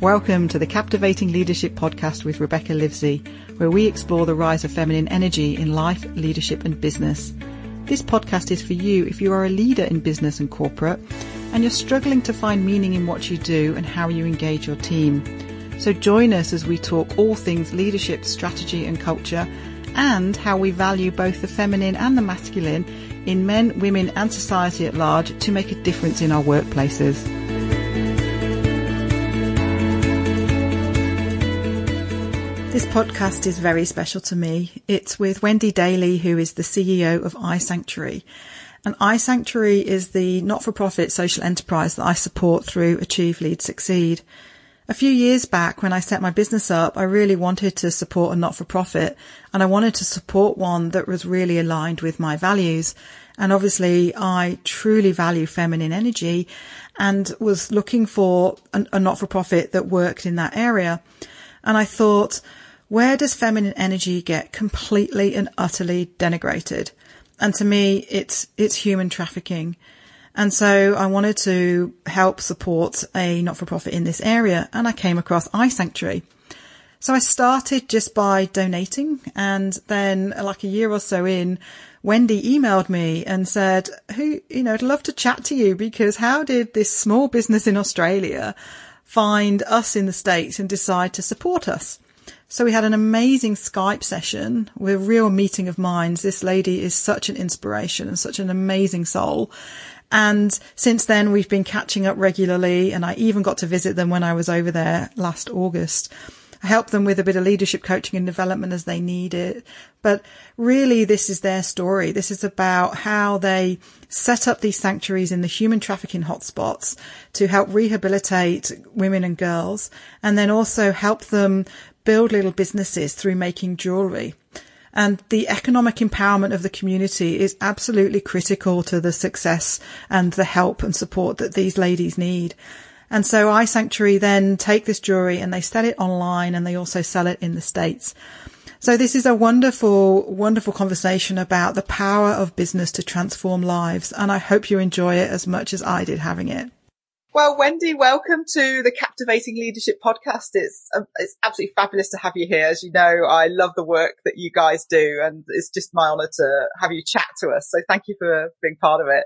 Welcome to the Captivating Leadership Podcast with Rebecca Livesey, where we explore the rise of feminine energy in life, leadership, and business. This podcast is for you if you are a leader in business and corporate and you're struggling to find meaning in what you do and how you engage your team. So join us as we talk all things leadership, strategy, and culture, and how we value both the feminine and the masculine in men, women, and society at large to make a difference in our workplaces. This podcast is very special to me. It's with Wendy Daly, who is the CEO of iSanctuary. And iSanctuary is the not-for-profit social enterprise that I support through Achieve, Lead, Succeed. A few years back when I set my business up, I really wanted to support a not-for-profit and I wanted to support one that was really aligned with my values. And obviously I truly value feminine energy and was looking for a, a not-for-profit that worked in that area. And I thought, where does feminine energy get completely and utterly denigrated? And to me, it's, it's human trafficking. And so I wanted to help support a not-for-profit in this area and I came across iSanctuary. So I started just by donating and then like a year or so in, Wendy emailed me and said, who, you know, I'd love to chat to you because how did this small business in Australia find us in the States and decide to support us? So we had an amazing Skype session with a real meeting of minds. This lady is such an inspiration and such an amazing soul. And since then we've been catching up regularly and I even got to visit them when I was over there last August. I help them with a bit of leadership coaching and development as they need it. But really this is their story. This is about how they set up these sanctuaries in the human trafficking hotspots to help rehabilitate women and girls and then also help them build little businesses through making jewelry. And the economic empowerment of the community is absolutely critical to the success and the help and support that these ladies need. And so iSanctuary then take this jewelry and they sell it online and they also sell it in the States. So this is a wonderful, wonderful conversation about the power of business to transform lives. And I hope you enjoy it as much as I did having it. Well, Wendy, welcome to the Captivating Leadership Podcast. It's um, it's absolutely fabulous to have you here. As you know, I love the work that you guys do, and it's just my honour to have you chat to us. So, thank you for being part of it.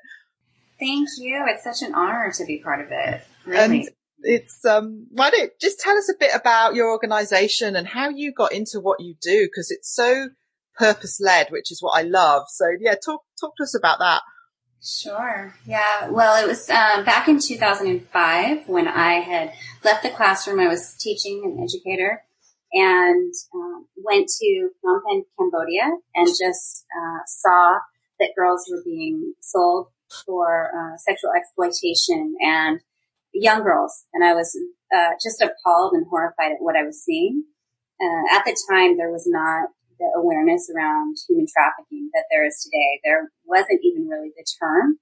Thank you. It's such an honour to be part of it. Really. And it's um, why don't just tell us a bit about your organisation and how you got into what you do because it's so purpose led, which is what I love. So, yeah, talk talk to us about that. Sure. Yeah. Well, it was um, back in 2005 when I had left the classroom. I was teaching an educator and um, went to Phnom Penh, Cambodia, and just uh, saw that girls were being sold for uh, sexual exploitation and young girls. And I was uh, just appalled and horrified at what I was seeing. Uh, at the time, there was not the awareness around human trafficking that there is today. There wasn't even really the term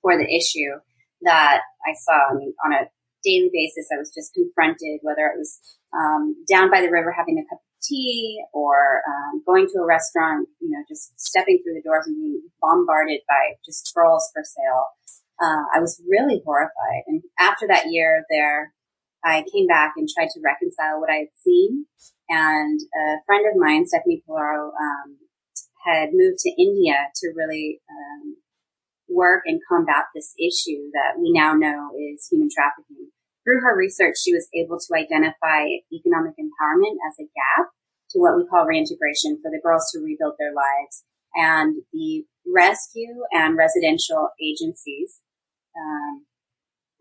for the issue that I saw. I mean, on a daily basis, I was just confronted, whether it was um, down by the river having a cup of tea or um, going to a restaurant, you know, just stepping through the doors and being bombarded by just girls for sale. Uh, I was really horrified. And after that year there, I came back and tried to reconcile what I had seen and a friend of mine, Stephanie Polaro, um, had moved to India to really um, work and combat this issue that we now know is human trafficking. Through her research, she was able to identify economic empowerment as a gap to what we call reintegration for the girls to rebuild their lives. And the rescue and residential agencies um,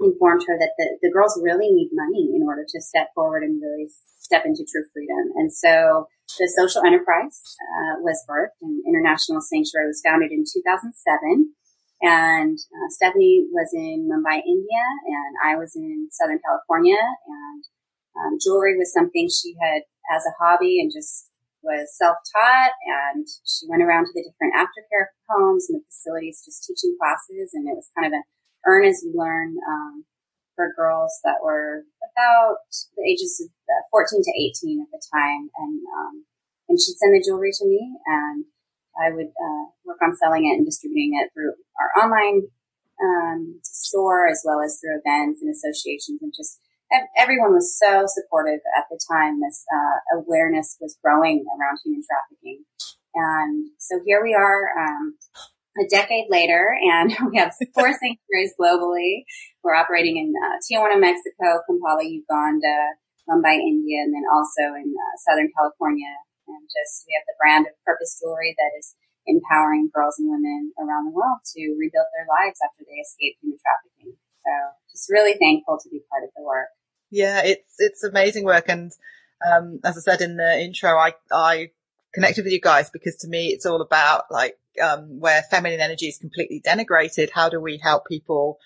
informed her that the, the girls really need money in order to step forward and really step into true freedom. And so the social enterprise uh, was birthed and International Sanctuary was founded in 2007. And uh, Stephanie was in Mumbai, India, and I was in Southern California. And um, jewelry was something she had as a hobby and just was self-taught. And she went around to the different aftercare homes and the facilities, just teaching classes. And it was kind of an earn as you learn um, for girls that were about the ages of uh, 14 to 18 at the time. And, um, and she'd send the jewelry to me and I would, uh, work on selling it and distributing it through our online, um, store as well as through events and associations and just everyone was so supportive at the time. This uh, awareness was growing around human trafficking, and so here we are. Um, a decade later, and we have four sanctuaries globally. We're operating in uh, Tijuana, Mexico, Kampala, Uganda, Mumbai, India, and then also in uh, Southern California. And just we have the brand of Purpose Jewelry that is empowering girls and women around the world to rebuild their lives after they escape human trafficking. So just really thankful to be part of the work. Yeah, it's it's amazing work, and um, as I said in the intro, I I connected with you guys because to me it's all about like um, where feminine energy is completely denigrated. How do we help people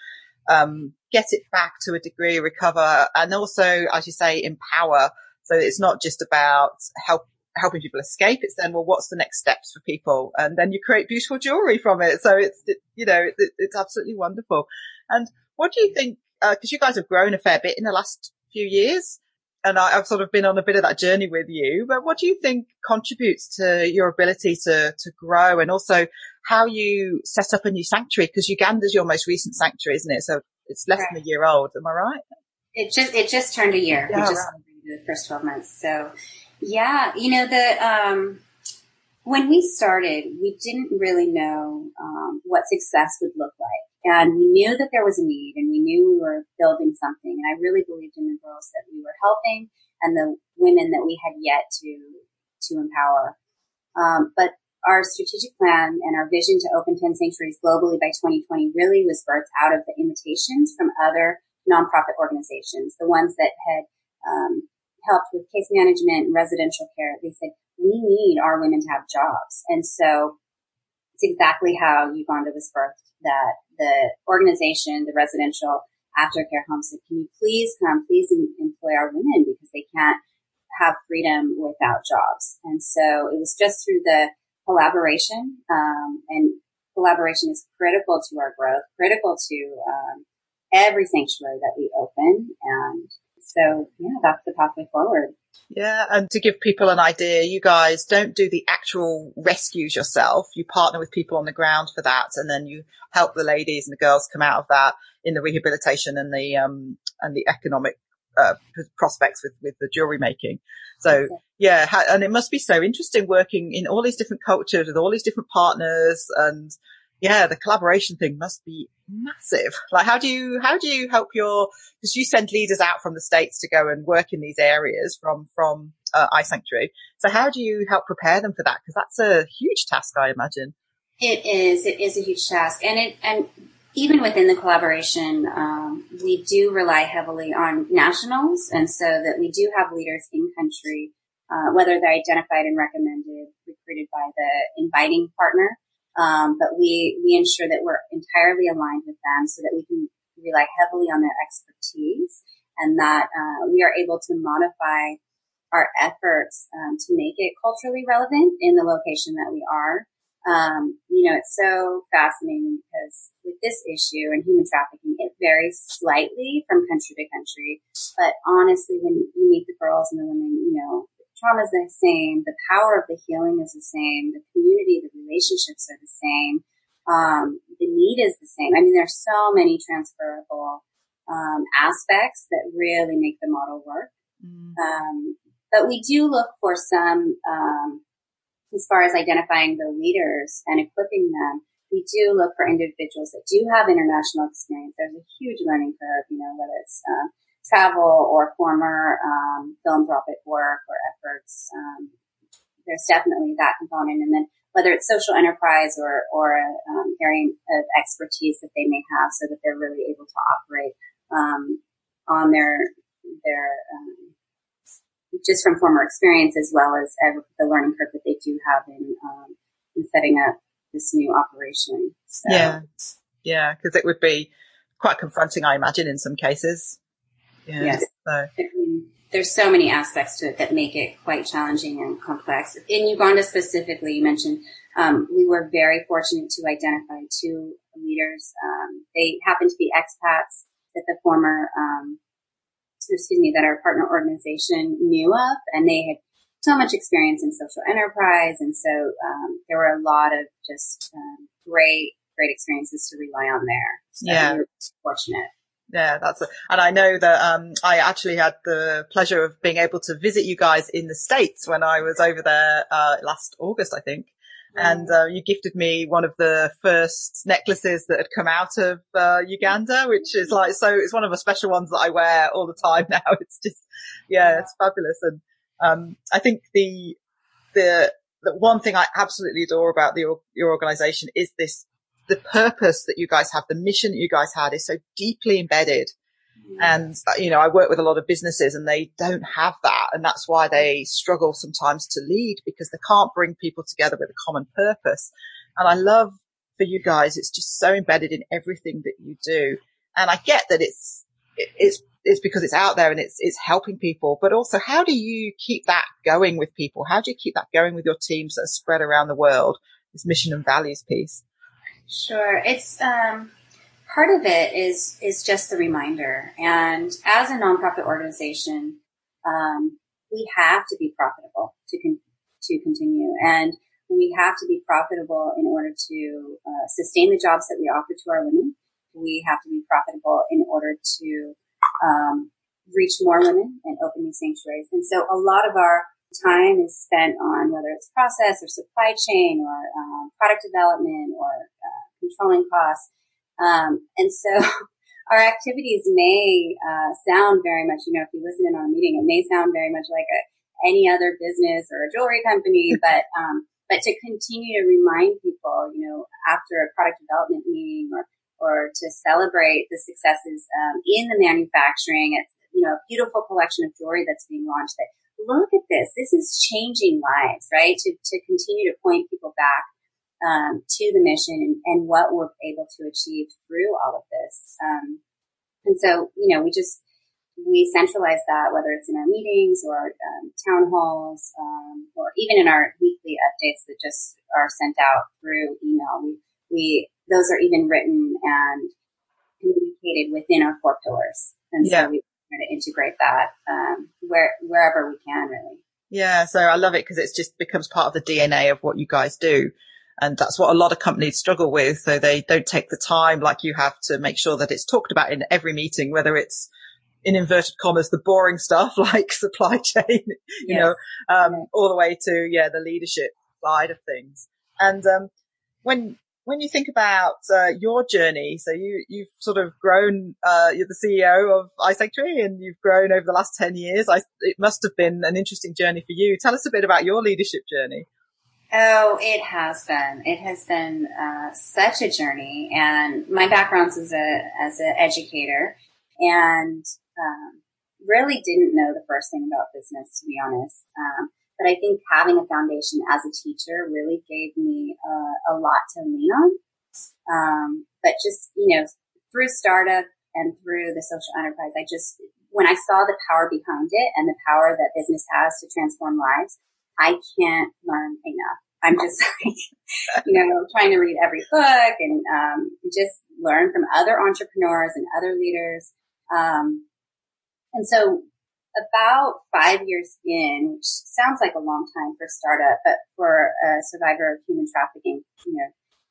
um, get it back to a degree, recover, and also, as you say, empower. So it's not just about help helping people escape. It's then, well, what's the next steps for people? And then you create beautiful jewelry from it. So it's, it, you know, it, it's absolutely wonderful. And what do you think? Because uh, you guys have grown a fair bit in the last few years, and I, have sort of been on a bit of that journey with you. But what do you think contributes to your ability to to grow, and also how you set up a new sanctuary? Because Uganda's your most recent sanctuary, isn't it? So it's less right. than a year old. Am I right? It just it just turned a year. Yeah, just right. the first twelve months. So yeah, you know the um, when we started, we didn't really know um, what success would look like. And we knew that there was a need and we knew we were building something. And I really believed in the girls that we were helping and the women that we had yet to, to empower. Um, but our strategic plan and our vision to open 10 sanctuaries globally by 2020 really was birthed out of the invitations from other nonprofit organizations, the ones that had um, helped with case management and residential care. They said, we need our women to have jobs. And so it's exactly how Uganda was birthed that the organization, the residential aftercare home said, can you please come, please employ our women because they can't have freedom without jobs. And so it was just through the collaboration, um, and collaboration is critical to our growth, critical to, um, every sanctuary that we open. And so, yeah, that's the pathway forward. Yeah. And to give people an idea, you guys don't do the actual rescues yourself. You partner with people on the ground for that. And then you help the ladies and the girls come out of that in the rehabilitation and the, um, and the economic, uh, prospects with, with the jewelry making. So yeah. And it must be so interesting working in all these different cultures with all these different partners and, yeah, the collaboration thing must be massive. Like, how do you, how do you help your, because you send leaders out from the States to go and work in these areas from, from, uh, iSanctuary. So how do you help prepare them for that? Because that's a huge task, I imagine. It is. It is a huge task. And it, and even within the collaboration, um, we do rely heavily on nationals. And so that we do have leaders in country, uh, whether they're identified and recommended, recruited by the inviting partner um, but we, we ensure that we're entirely aligned with them so that we can rely heavily on their expertise and that, uh, we are able to modify our efforts, um, to make it culturally relevant in the location that we are. Um, you know, it's so fascinating because with this issue and human trafficking, it varies slightly from country to country. But honestly, when you meet the girls and the women, you know, trauma is the same. The power of the healing is the same. The community, the relationships are the same. Um, the need is the same. I mean, there's so many transferable um, aspects that really make the model work. Mm. Um, but we do look for some, um, as far as identifying the leaders and equipping them. We do look for individuals that do have international experience. There's a huge learning curve, you know, whether it's uh, travel or former um, philanthropic work or efforts. Um, there's definitely that component, and then whether it's social enterprise or or um, area of expertise that they may have, so that they're really able to operate um, on their their um, just from former experience as well as the learning curve that they do have in um, in setting up this new operation. So. Yeah, yeah, because it would be quite confronting, I imagine, in some cases. Yeah, yes. So. there's so many aspects to it that make it quite challenging and complex. In Uganda specifically, you mentioned um, we were very fortunate to identify two leaders. Um, they happened to be expats that the former, um, excuse me, that our partner organization knew of, and they had so much experience in social enterprise, and so um, there were a lot of just um, great, great experiences to rely on there. So yeah, we were fortunate. Yeah, that's it. And I know that um, I actually had the pleasure of being able to visit you guys in the States when I was over there uh, last August, I think. And uh, you gifted me one of the first necklaces that had come out of uh, Uganda, which is like so. It's one of the special ones that I wear all the time now. It's just, yeah, it's fabulous. And um, I think the the the one thing I absolutely adore about the, your organization is this the purpose that you guys have, the mission that you guys had is so deeply embedded. And, uh, you know, I work with a lot of businesses and they don't have that. And that's why they struggle sometimes to lead because they can't bring people together with a common purpose. And I love for you guys, it's just so embedded in everything that you do. And I get that it's, it's, it's because it's out there and it's, it's helping people, but also how do you keep that going with people? How do you keep that going with your teams that are spread around the world? This mission and values piece. Sure. It's um, part of it is is just the reminder. And as a nonprofit organization, um, we have to be profitable to con- to continue, and we have to be profitable in order to uh, sustain the jobs that we offer to our women. We have to be profitable in order to um, reach more women and open these sanctuaries. And so, a lot of our time is spent on whether it's process or supply chain or um, product development or controlling costs. Um, and so our activities may uh, sound very much, you know, if you listen in on a meeting, it may sound very much like a, any other business or a jewelry company, but um, but to continue to remind people, you know, after a product development meeting or or to celebrate the successes um, in the manufacturing, it's you know a beautiful collection of jewelry that's being launched that look at this. This is changing lives, right? To, to continue to point people back um, to the mission and, and, what we're able to achieve through all of this. Um, and so, you know, we just, we centralize that, whether it's in our meetings or um, town halls, um, or even in our weekly updates that just are sent out through email. We, we, those are even written and communicated within our four pillars. And yeah. so we try to integrate that um, where wherever we can, really. Yeah, so I love it because it's just becomes part of the DNA of what you guys do. And that's what a lot of companies struggle with. So they don't take the time like you have to make sure that it's talked about in every meeting, whether it's in inverted commas, the boring stuff like supply chain, you yes. know, um, all the way to, yeah, the leadership side of things. And, um, when, when you think about uh, your journey, so you you've sort of grown. Uh, you're the CEO of iSanctuary, and you've grown over the last ten years. I, it must have been an interesting journey for you. Tell us a bit about your leadership journey. Oh, it has been. It has been uh, such a journey, and my background's as a as an educator, and um, really didn't know the first thing about business, to be honest. Um, but I think having a foundation as a teacher really gave me uh, a lot to lean on. Um, but just, you know, through startup and through the social enterprise, I just, when I saw the power behind it and the power that business has to transform lives, I can't learn enough. I'm just like, you know, trying to read every book and um, just learn from other entrepreneurs and other leaders. Um, and so about five years in, which sounds like a long time for startup, but for a survivor of human trafficking, you know,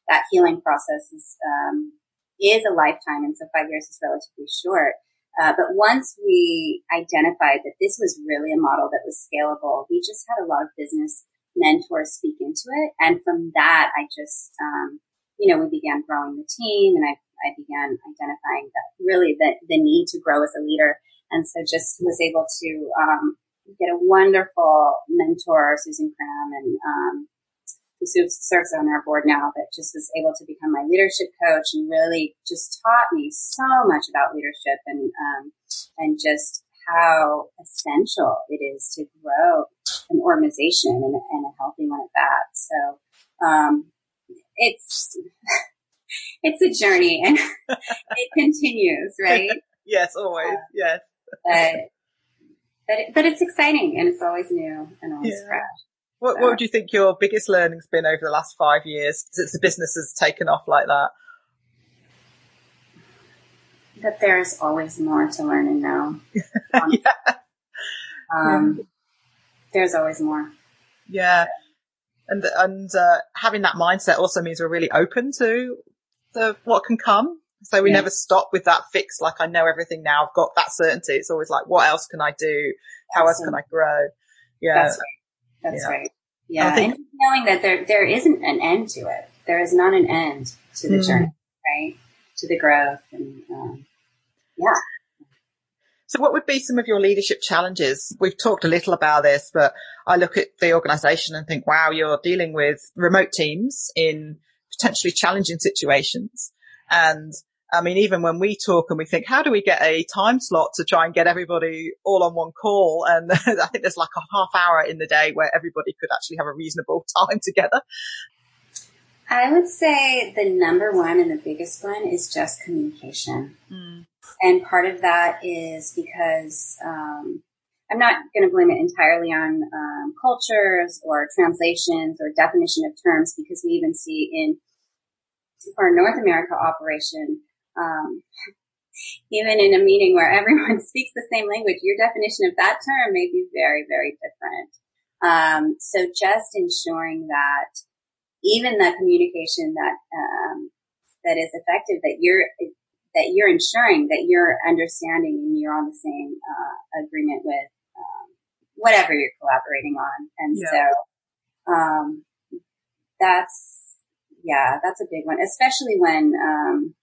that healing process is, um, is a lifetime. And so five years is relatively short. Uh, but once we identified that this was really a model that was scalable, we just had a lot of business mentors speak into it. And from that, I just, um, you know, we began growing the team and I, I began identifying that really the, the need to grow as a leader and so just was able to um, get a wonderful mentor, Susan Cram, and um, who serves on our board now, but just was able to become my leadership coach and really just taught me so much about leadership and um, and just how essential it is to grow an organization and, and a healthy one at that. So um, it's it's a journey and it continues, right? yes, always. Uh, yes but but, it, but it's exciting and it's always new and always yeah. fresh. What, so. what would you think your biggest learning's been over the last five years since the business has taken off like that? That there's always more to learn and know. Um, yeah. Um, yeah. There's always more. Yeah. And, and, uh, having that mindset also means we're really open to the, what can come. So we yeah. never stop with that fix. Like I know everything now. I've got that certainty. It's always like, what else can I do? How else can I grow? Yeah. That's right. That's yeah. right. Yeah. Think, and knowing that there, there isn't an end to it. There is not an end to the mm. journey, right? To the growth and, um, yeah. So what would be some of your leadership challenges? We've talked a little about this, but I look at the organization and think, wow, you're dealing with remote teams in potentially challenging situations. And I mean, even when we talk and we think, how do we get a time slot to try and get everybody all on one call? And I think there's like a half hour in the day where everybody could actually have a reasonable time together. I would say the number one and the biggest one is just communication. Mm. And part of that is because um, I'm not going to blame it entirely on um, cultures or translations or definition of terms because we even see in our North America operation, um, even in a meeting where everyone speaks the same language, your definition of that term may be very, very different. Um, so just ensuring that even the communication that um, that is effective, that you're that you're ensuring that you're understanding and you're on the same uh, agreement with um, whatever you're collaborating on. And yeah. so um, that's yeah, that's a big one, especially when um,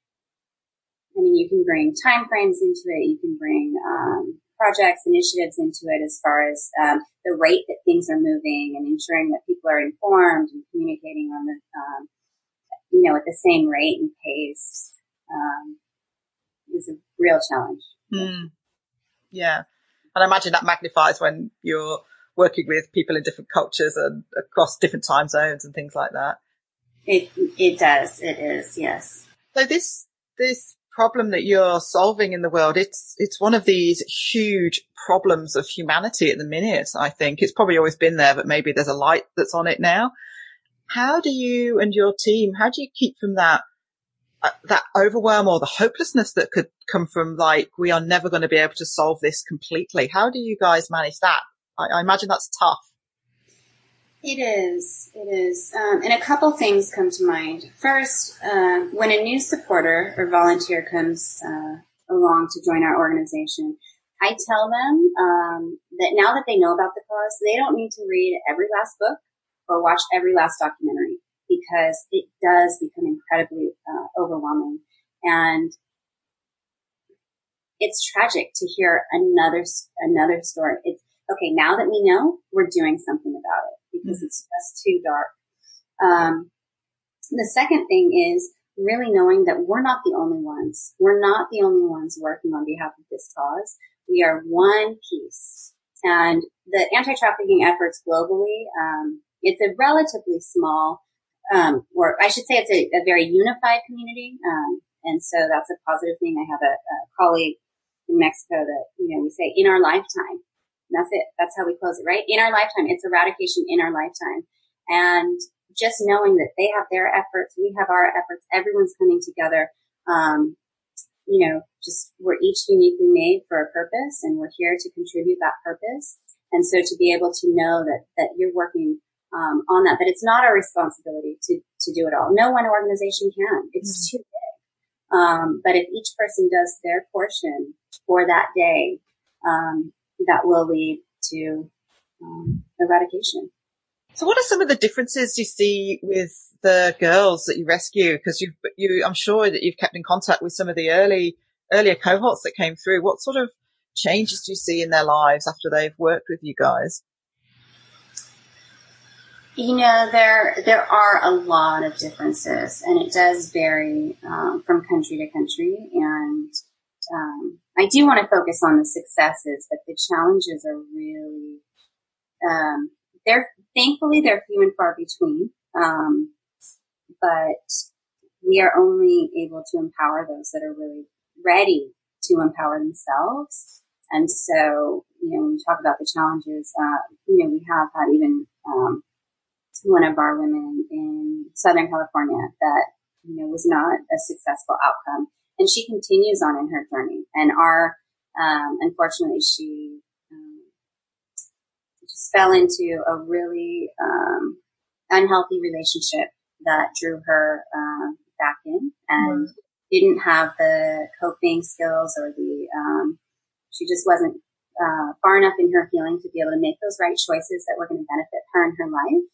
I mean you can bring time frames into it, you can bring um, projects, initiatives into it as far as um, the rate that things are moving and ensuring that people are informed and communicating on the um, you know at the same rate and pace. Um, is a real challenge. Mm. Yeah. And I imagine that magnifies when you're working with people in different cultures and across different time zones and things like that. It, it does. It is. Yes. So this, this problem that you're solving in the world, it's, it's one of these huge problems of humanity at the minute. I think it's probably always been there, but maybe there's a light that's on it now. How do you and your team, how do you keep from that that overwhelm or the hopelessness that could come from like, we are never going to be able to solve this completely. How do you guys manage that? I, I imagine that's tough. It is. It is. Um, and a couple things come to mind. First, uh, when a new supporter or volunteer comes uh, along to join our organization, I tell them um, that now that they know about the cause, they don't need to read every last book or watch every last documentary because it does become incredibly uh, overwhelming. And it's tragic to hear another, another story. It's okay. Now that we know, we're doing something about it because mm-hmm. it's just too dark. Um, the second thing is really knowing that we're not the only ones. We're not the only ones working on behalf of this cause. We are one piece. And the anti-trafficking efforts globally, um, it's a relatively small um, or I should say it's a, a very unified community. Um, and so that's a positive thing. I have a, a, colleague in Mexico that, you know, we say in our lifetime. that's it. That's how we close it, right? In our lifetime. It's eradication in our lifetime. And just knowing that they have their efforts, we have our efforts, everyone's coming together. Um, you know, just we're each uniquely made for a purpose and we're here to contribute that purpose. And so to be able to know that, that you're working um, on that, that it's not our responsibility to, to do it all. No one organization can. It's mm-hmm. too big. Um, but if each person does their portion for that day, um, that will lead to um, eradication. So, what are some of the differences you see with the girls that you rescue? Because you, you, I'm sure that you've kept in contact with some of the early, earlier cohorts that came through. What sort of changes do you see in their lives after they've worked with you guys? You know, there there are a lot of differences, and it does vary um, from country to country. And um, I do want to focus on the successes, but the challenges are really um, they're thankfully they're few and far between. Um, but we are only able to empower those that are really ready to empower themselves. And so, you know, when we talk about the challenges, uh, you know, we have had even um, one of our women in Southern California that, you know, was not a successful outcome. And she continues on in her journey. And our, um, unfortunately, she um, just fell into a really um, unhealthy relationship that drew her uh, back in. And mm-hmm. didn't have the coping skills or the, um, she just wasn't uh, far enough in her healing to be able to make those right choices that were going to benefit her in her life.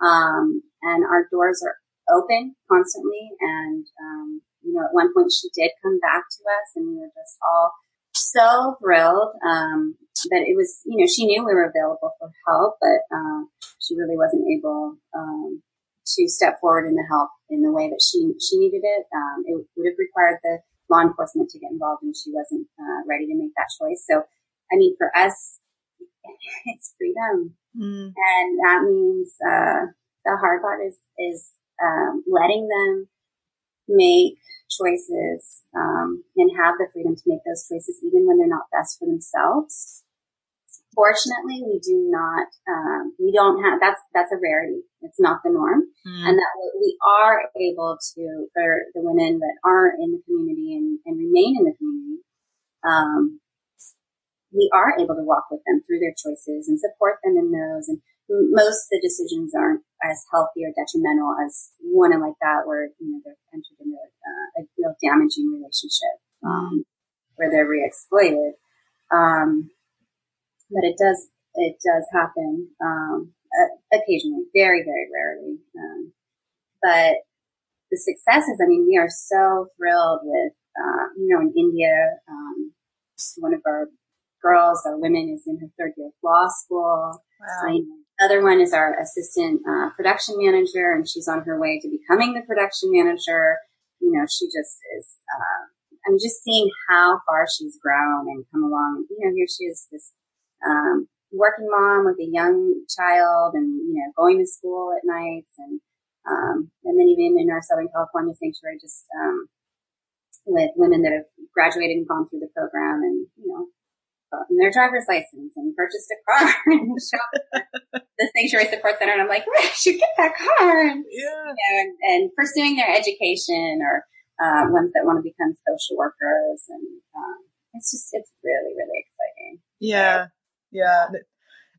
Um, and our doors are open constantly. And, um, you know, at one point she did come back to us and we were just all so thrilled. Um, but it was, you know, she knew we were available for help, but, uh, she really wasn't able, um, to step forward in the help in the way that she, she needed it. Um, it would have required the law enforcement to get involved and she wasn't, uh, ready to make that choice. So, I mean, for us, it's freedom. Mm. And that means, uh, the hard part is, is, um, letting them make choices, um, and have the freedom to make those choices even when they're not best for themselves. Fortunately, we do not, um, we don't have, that's, that's a rarity. It's not the norm. Mm. And that we are able to, for the women that are in the community and, and remain in the community, um, we are able to walk with them through their choices and support them in those. And most the decisions aren't as healthy or detrimental as one like that where, you know, they're entered into uh, a real damaging relationship, um, where they're re-exploited. Um, but it does, it does happen, um, occasionally, very, very rarely. Um, but the successes, I mean, we are so thrilled with, uh, you know, in India, um, one of our girls, our women is in her third year of law school. Wow. other one is our assistant uh, production manager, and she's on her way to becoming the production manager. You know, she just is. Uh, I mean, just seeing how far she's grown and come along. You know, here she is, this um, working mom with a young child, and you know, going to school at nights, and um, and then even in our Southern California sanctuary, just um, with women that have graduated and gone through the program, and you know, gotten their driver's license and purchased a car and shop the sanctuary support center. And I'm like, I should get that car. And, yeah. And, and, pursuing their education or uh, ones that want to become social workers. And um, it's just, it's really, really exciting. Yeah. Yeah.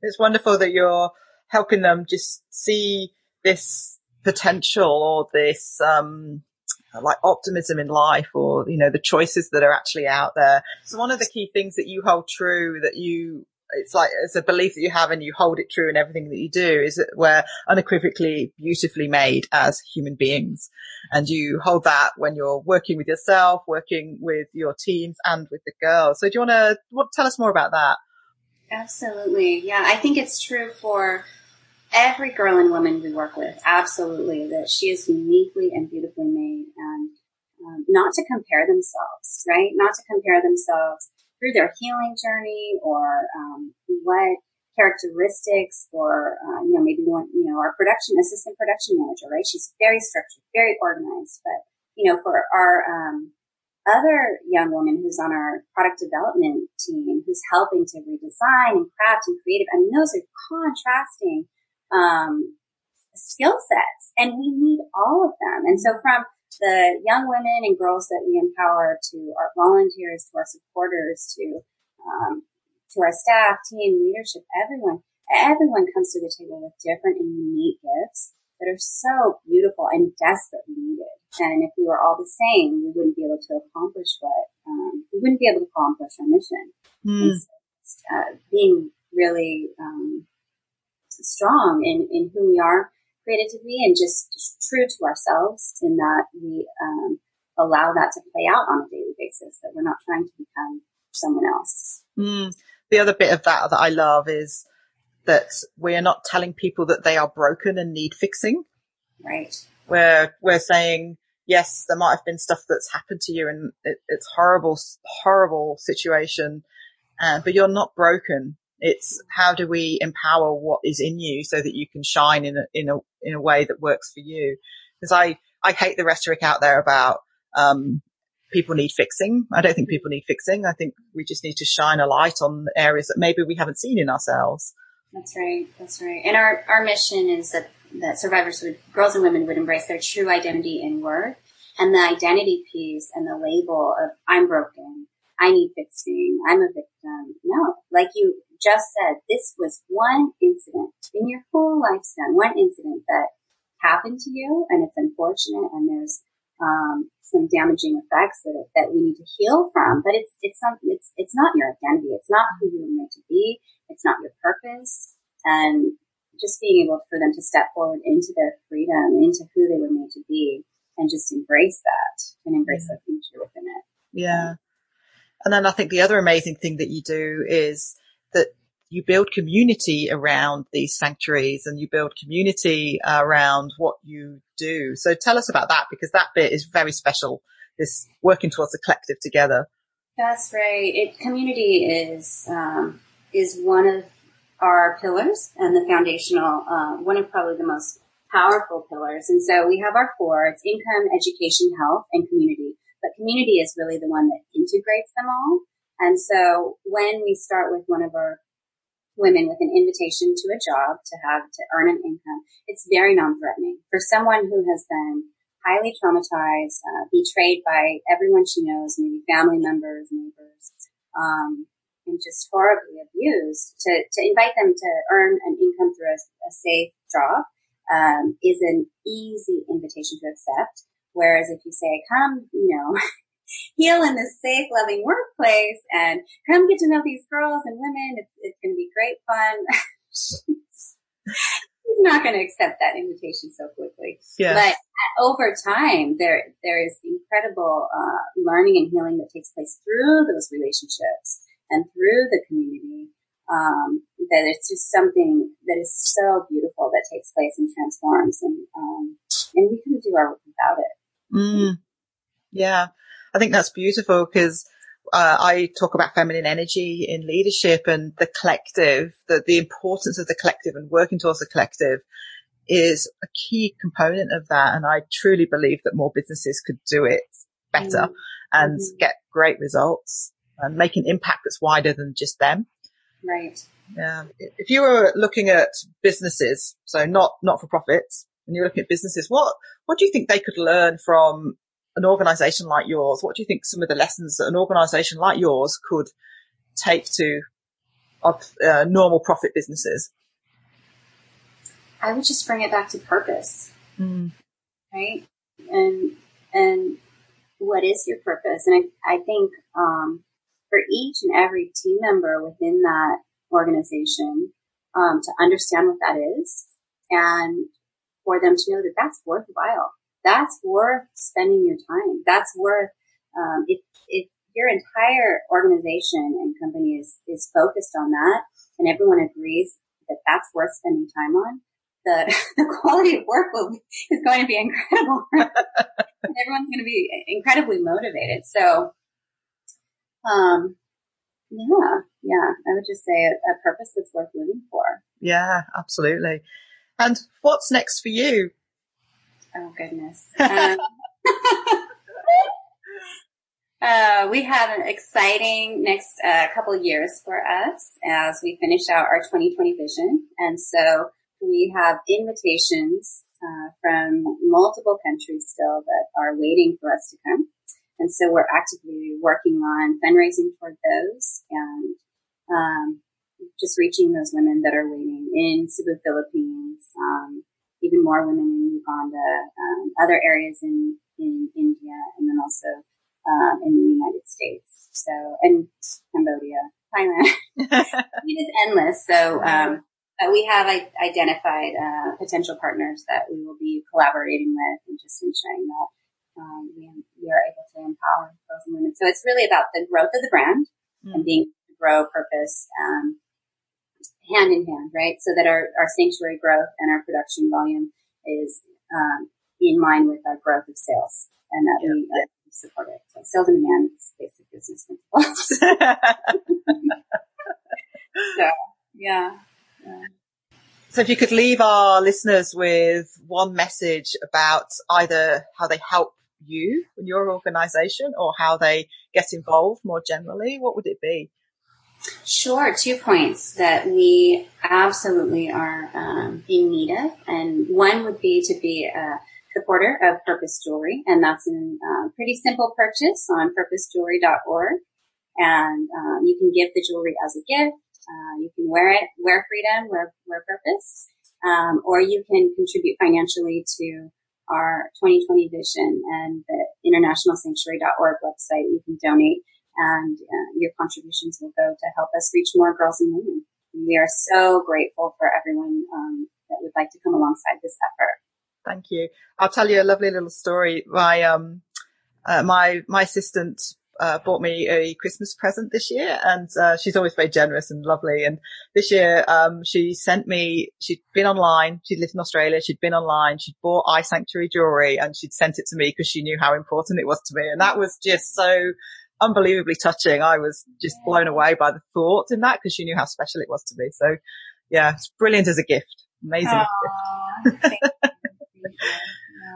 It's wonderful that you're helping them just see this potential or this, um, like optimism in life or, you know, the choices that are actually out there. So one of the key things that you hold true that you, it's like, it's a belief that you have and you hold it true in everything that you do is that we're unequivocally beautifully made as human beings. And you hold that when you're working with yourself, working with your teams and with the girls. So do you want to tell us more about that? Absolutely. Yeah. I think it's true for every girl and woman we work with, absolutely, that she is uniquely and beautifully made and um, not to compare themselves, right? Not to compare themselves through their healing journey or um, what characteristics or, uh, you know, maybe one, you know, our production assistant production manager, right? She's very structured, very organized, but, you know, for our, um, other young woman who's on our product development team who's helping to redesign and craft and creative. I mean, those are contrasting um, skill sets, and we need all of them. And so, from the young women and girls that we empower to our volunteers, to our supporters, to um, to our staff, team, leadership, everyone, everyone comes to the table with different and unique gifts that are so beautiful and desperately needed. And if we were all the same, we wouldn't be able to accomplish what um, we wouldn't be able to accomplish our mission. Mm. So, uh, being really um, strong in, in who we are created to be and just, true to ourselves in that we um, allow that to play out on a daily basis, that we're not trying to become someone else. Mm. The other bit of that that I love is that we are not telling people that they are broken and need fixing. Right. We're, we're saying, yes, there might have been stuff that's happened to you and it, it's horrible, horrible situation. Uh, but you're not broken. It's how do we empower what is in you so that you can shine in a, in a, in a way that works for you? Because I, I hate the rhetoric out there about, um, people need fixing. I don't think people need fixing. I think we just need to shine a light on areas that maybe we haven't seen in ourselves. That's right. That's right. And our, our mission is that, that survivors would, girls and women would embrace their true identity in worth and the identity piece and the label of I'm broken. I need fixing. I'm a victim. No, like you, just said, this was one incident in your whole lifespan, one incident that happened to you and it's unfortunate and there's um, some damaging effects that that we need to heal from. But it's it's some it's it's not your identity. It's not who you were meant to be. It's not your purpose. And just being able for them to step forward into their freedom, into who they were made to be, and just embrace that and embrace their future within it. Yeah. And then I think the other amazing thing that you do is that you build community around these sanctuaries and you build community around what you do. So tell us about that because that bit is very special. This working towards the collective together. That's right. It community is um, is one of our pillars and the foundational uh, one of probably the most powerful pillars. And so we have our four. It's income, education, health, and community. But community is really the one that integrates them all. And so when we start with one of our women with an invitation to a job to have to earn an income, it's very non-threatening for someone who has been highly traumatized, uh, betrayed by everyone she knows, maybe family members, neighbors, um, and just horribly abused. To to invite them to earn an income through a, a safe job um, is an easy invitation to accept. Whereas if you say, "Come, you know." heal in this safe, loving workplace and come get to know these girls and women. It's, it's going to be great fun. He's not going to accept that invitation so quickly. Yeah. But over time, there there is incredible uh, learning and healing that takes place through those relationships and through the community. Um, that it's just something that is so beautiful that takes place and transforms, and um, and we couldn't do our work without it. Mm. Yeah. I think that's beautiful because uh, I talk about feminine energy in leadership and the collective, the, the importance of the collective and working towards the collective is a key component of that. And I truly believe that more businesses could do it better mm-hmm. and mm-hmm. get great results and make an impact that's wider than just them. Right. Yeah. If you were looking at businesses, so not, not for profits, and you're looking at businesses, what, what do you think they could learn from an organization like yours, what do you think some of the lessons that an organization like yours could take to uh, normal profit businesses? I would just bring it back to purpose, mm. right? And and what is your purpose? And I, I think um, for each and every team member within that organization um, to understand what that is, and for them to know that that's worthwhile that's worth spending your time. That's worth, um, if, if your entire organization and company is, is focused on that and everyone agrees that that's worth spending time on, the, the quality of work will, is going to be incredible. everyone's going to be incredibly motivated. So, um, yeah, yeah, I would just say a, a purpose that's worth living for. Yeah, absolutely. And what's next for you? Oh goodness. Um, uh, we have an exciting next uh, couple years for us as we finish out our 2020 vision, and so we have invitations uh, from multiple countries still that are waiting for us to come. And so we're actively working on fundraising toward those and um, just reaching those women that are waiting in Cebu, Philippines, um, even more women in Uganda, um, other areas in, in India, and then also um, in the United States. So, and Cambodia, Thailand. it is endless. So, um, but we have identified uh, potential partners that we will be collaborating with and just ensuring that um, we, we, are able to empower girls and women. So it's really about the growth of the brand mm. and being grow purpose um, hand in hand, right? So that our, our sanctuary growth and our production volume is um, in line with our growth of sales and that yeah. we uh, support it. So sales and demand is basic business principles. so, yeah. yeah. So if you could leave our listeners with one message about either how they help you and your organization or how they get involved more generally, what would it be? Sure, two points that we absolutely are um, in need of, and one would be to be a supporter of Purpose Jewelry, and that's a uh, pretty simple purchase on purposejewelry.org, and um, you can give the jewelry as a gift. Uh, you can wear it, wear freedom, wear wear purpose, um, or you can contribute financially to our 2020 vision and the internationalsanctuary.org website. You can donate and uh, your contributions will go to help us reach more girls and women. We are so grateful for everyone um, that would like to come alongside this effort. Thank you. I'll tell you a lovely little story. My um, uh, my my assistant uh, bought me a Christmas present this year, and uh, she's always very generous and lovely. And this year, um, she sent me. She'd been online. She lived in Australia. She'd been online. She'd bought iSanctuary jewelry, and she'd sent it to me because she knew how important it was to me. And that was just so unbelievably touching. I was just blown away by the thought in that because she knew how special it was to me. So, yeah, it's brilliant as a gift. Amazing. Aww, gift.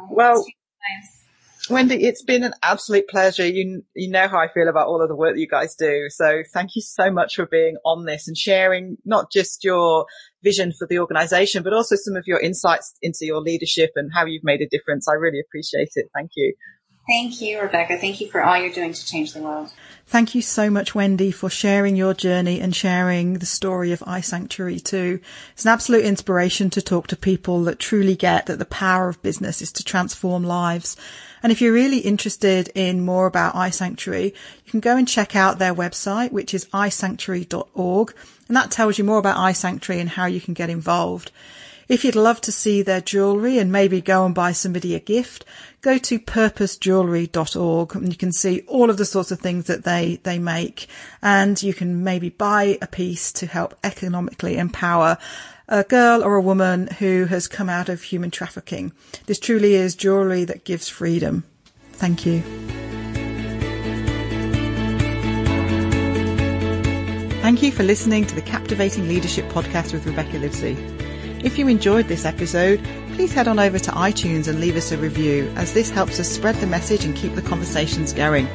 well. Nice. Wendy, it's been an absolute pleasure. You you know how I feel about all of the work that you guys do. So thank you so much for being on this and sharing not just your vision for the organization, but also some of your insights into your leadership and how you've made a difference. I really appreciate it. Thank you. Thank you, Rebecca. Thank you for all you're doing to change the world. Thank you so much, Wendy, for sharing your journey and sharing the story of iSanctuary too. It's an absolute inspiration to talk to people that truly get that the power of business is to transform lives. And if you're really interested in more about iSanctuary, you can go and check out their website, which is isanctuary.org. And that tells you more about iSanctuary and how you can get involved. If you'd love to see their jewellery and maybe go and buy somebody a gift, go to purposejewellery.org and you can see all of the sorts of things that they, they make. And you can maybe buy a piece to help economically empower a girl or a woman who has come out of human trafficking. This truly is jewellery that gives freedom. Thank you. Thank you for listening to the Captivating Leadership Podcast with Rebecca Livesey. If you enjoyed this episode, please head on over to iTunes and leave us a review as this helps us spread the message and keep the conversations going.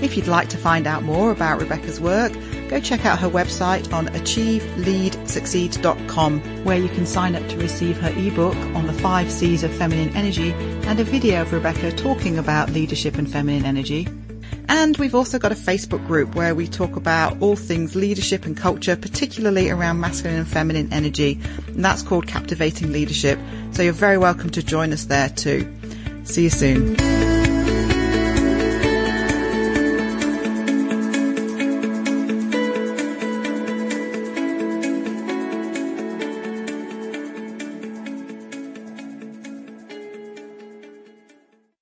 If you'd like to find out more about Rebecca's work, go check out her website on achieveleadsucceed.com where you can sign up to receive her ebook on the five C's of feminine energy and a video of Rebecca talking about leadership and feminine energy. And we've also got a Facebook group where we talk about all things leadership and culture, particularly around masculine and feminine energy. And that's called Captivating Leadership. So you're very welcome to join us there too. See you soon.